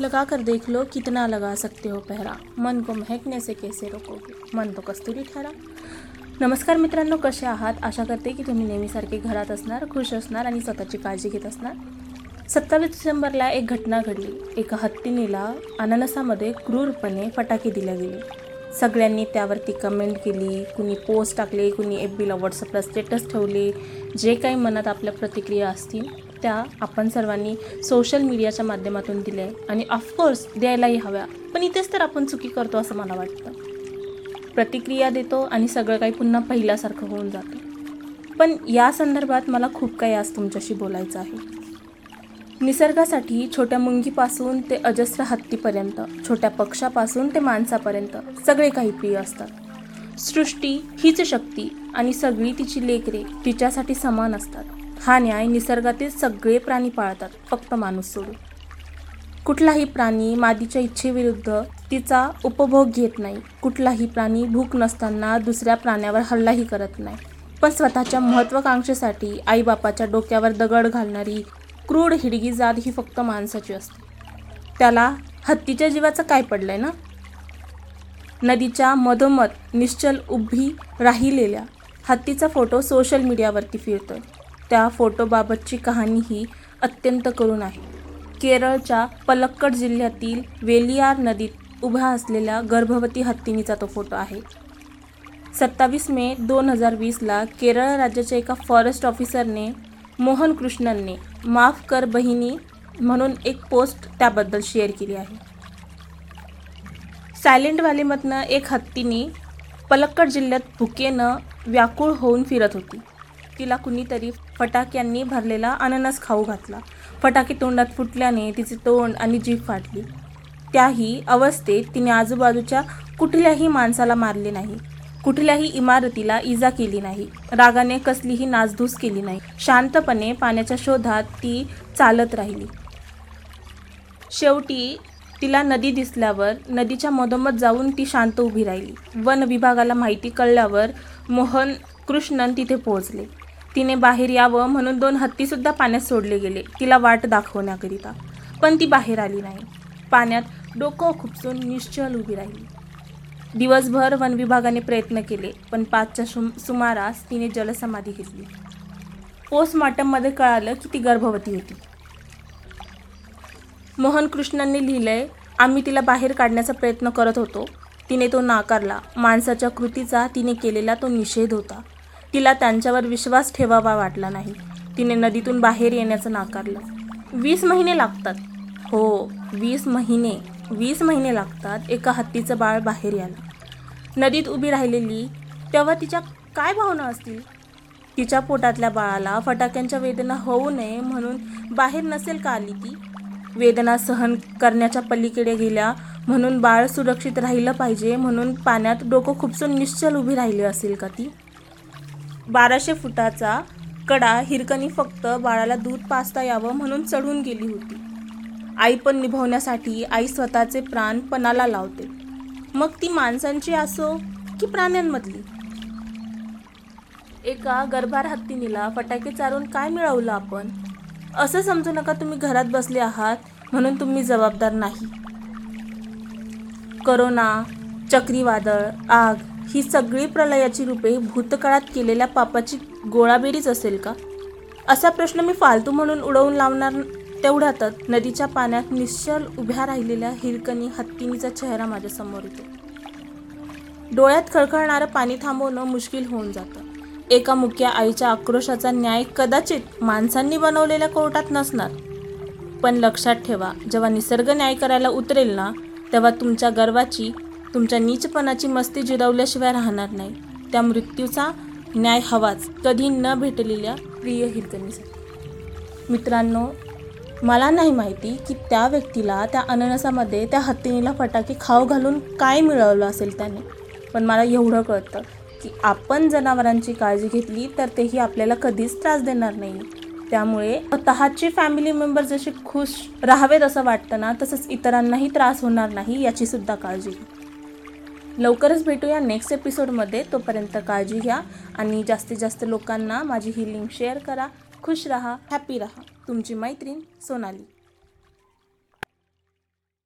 लगा कर देख लो कितना लगा सकते हो पहरा। मन को महकने से कैसे रोकोगे? मन तो कस्तुरी ठहरा। नमस्कार मित्रांनो कसे आहात? आशा करते की तुम्ही नेहमीसारखे घरात असणार खुश असणार आणि स्वतःची काळजी घेत असणार. सत्तावीस डिसेंबरला एक घटना घडली. एका हत्तीनीला अननसामध्ये क्रूरपणे फटाके दिले गेले. सगळ्यांनी त्यावरती कमेंट केली कुणी पोस्ट टाकले कुणी एफ बीला व्हॉट्सअपला स्टेटस ठेवले जे काही मनात आपल्या प्रतिक्रिया असतील त्या आपण सर्वांनी सोशल मीडियाच्या माध्यमातून दिल्या आणि ऑफकोर्स द्यायलाही हव्या. पण इथेच तर आपण चुकी करतो असं मला वाटतं. प्रतिक्रिया देतो आणि सगळं काही पुन्हा पहिल्यासारखं होऊन जातं. पण या संदर्भात मला खूप काही आज तुमच्याशी बोलायचं आहे. निसर्गासाठी छोट्या मुंगीपासून ते अजस्र हत्तीपर्यंत छोट्या पक्षापासून ते माणसापर्यंत सगळे काही प्रिय असतात. सृष्टी हीच शक्ती आणि सगळी तिची लेकरे तिच्यासाठी समान असतात. हा न्याय निसर्गातील सगळे प्राणी पाळतात फक्त माणूस सोडून. कुठलाही प्राणी मादीच्या इच्छेविरुद्ध तिचा उपभोग घेत नाही. कुठलाही प्राणी भूक नसताना दुसऱ्या प्राण्यावर हल्लाही करत नाही. पण स्वतःच्या महत्त्वाकांक्षेसाठी आईबापाच्या डोक्यावर दगड घालणारी क्रूड हिडगी जात ही फक्त माणसाची असते. त्याला हत्तीच्या जीवाचं काय पडलंय ना? नदीच्या मधोमध निश्चल उभी राहिलेल्या हत्तीचा फोटो सोशल मीडियावरती फिरतोय. त्या फोटोबाबतची कहाणी ही अत्यंत करून आहे. केरळच्या पलक्कड जिल्ह्यातील वेलियार नदीत उभ्या असलेल्या गर्भवती हत्तीनीचा तो फोटो आहे. सत्तावीस मे दोन हजार वीसला केरळ राज्याच्या एका फॉरेस्ट ऑफिसरने मोहन कृष्णनने माफ कर बहिणी म्हणून एक पोस्ट त्याबद्दल शेअर केली आहे. सायलेंट व्हॅलीमधनं एक हत्तीनी पलक्कड जिल्ह्यात भुकेनं व्याकुळ होऊन फिरत होती. तिला कुणीतरी फटाक्यांनी भरलेला अननस खाऊ घातला. फटाके तोंडात फुटल्याने तिचे तोंड आणि जीभ फाटली. त्याही अवस्थेत तिने आजूबाजूच्या कुठल्याही माणसाला मारले नाही. कुठल्याही इमारतीला इजा केली नाही. रागाने कसलीही नासधूस केली नाही. शांतपणे पाण्याच्या शोधात ती चालत राहिली. शेवटी तिला नदी दिसल्यावर नदीच्या मधोमध जाऊन ती शांत उभी राहिली. वन विभागाला माहिती कळल्यावर मोहन कृष्णन तिथे पोहोचले. तिने बाहेर यावं म्हणून दोन हत्तीसुद्धा पाण्यात सोडले गेले. तिला वाट दाखवण्याकरिता. पण ती बाहेर आली नाही. पाण्यात डोकं खुपसून निश्चल उभी राहिली. दिवसभर वन विभागाने प्रयत्न केले पण पाचच्या सुम सुमारास तिने जलसमाधी घेतली. पोस्टमॉर्टममध्ये कळालं की ती गर्भवती होती. मोहन कृष्णांनी लिहिलंय आम्ही तिला बाहेर काढण्याचा प्रयत्न करत होतो. तिने तो नाकारला. माणसाच्या कृतीचा तिने केलेला तो निषेध होता. तिला त्यांच्यावर विश्वास ठेवावा वाटला नाही. तिने नदीतून बाहेर येण्याचं नाकारलं. वीस महिने लागतात. हो वीस महिने वीस महिने लागतात एका हत्तीचं बाळ बाहेर यायला. नदीत उभी राहिलेली तेव्हा तिच्या काय भावना असतील? तिच्या पोटातल्या बाळाला फटाक्यांच्या वेदना होऊ नये म्हणून बाहेर नसेल का आली ती? वेदना सहन करण्याच्या पलीकडे गेल्या म्हणून बाळ सुरक्षित राहिलं पाहिजे म्हणून पाण्यात डोकं खुपसून निश्चल उभी राहिली असेल का ती? बाराशे फुटाचा कडा हिरकणी फक्त बाळाला दूध पाचता यावं म्हणून चढून गेली होती. आई पण निभवण्यासाठी आई स्वतःचे प्राण पणाला लावते. मग ती माणसांची असो की प्राण्यांमधली? एका गर्भार हत्तीनीला फटाके चारून काय मिळवलं आपण? असं समजू नका तुम्ही घरात बसले आहात म्हणून तुम्ही जबाबदार नाही. करोना चक्रीवादळ आग. ही सगळी प्रलयाची रूपे भूतकाळात केलेल्या पापाची गोळाबेरीज असेल का? असा प्रश्न मी फालतू म्हणून उडवून लावणार तेवढ्यातच नदीच्या पाण्यात निश्चल उभ्या राहिलेल्या हिरकणी हत्तीनीचा चेहरा माझ्यासमोर येतो. डोळ्यात खळखळणारं पाणी थांबवणं मुश्किल होऊन जातं. एका मुख्या आईच्या आक्रोशाचा न्याय कदाचित माणसांनी बनवलेल्या कोर्टात नसणार. पण लक्षात ठेवा जेव्हा निसर्ग न्याय करायला उतरेल ना तेव्हा तुमच्या गर्वाची तुमच्या नीचपणाची मस्ती जिरवल्याशिवाय राहणार नाही. त्या मृत्यूचा न्याय हवाच. कधी न भेटलेल्या प्रिय हिरकणीसाठी. मित्रांनो मला नाही माहिती की त्या व्यक्तीला त्या अननसामध्ये त्या हत्तीनीला फटाके खाऊ घालून काय मिळवलं असेल त्याने. पण मला एवढं कळतं की आपण जनावरांची काळजी घेतली तर तेही आपल्याला कधीच त्रास देणार नाही. त्यामुळे स्वतःचे फॅमिली मेंबर जसे खुश राहावेत असं वाटतं ना तसंच इतरांनाही त्रास होणार नाही याची सुद्धा काळजी घ्या. लवकरच भेटूया नेक्स्ट एपिसोडमध्ये तोपर्यंत काळजी घ्या आणि जास्तीत जास्त लोकांना माझी ही लिंक शेअर करा. खुश रहा हॅपी रहा. तुमची मैत्रीण सोनाली.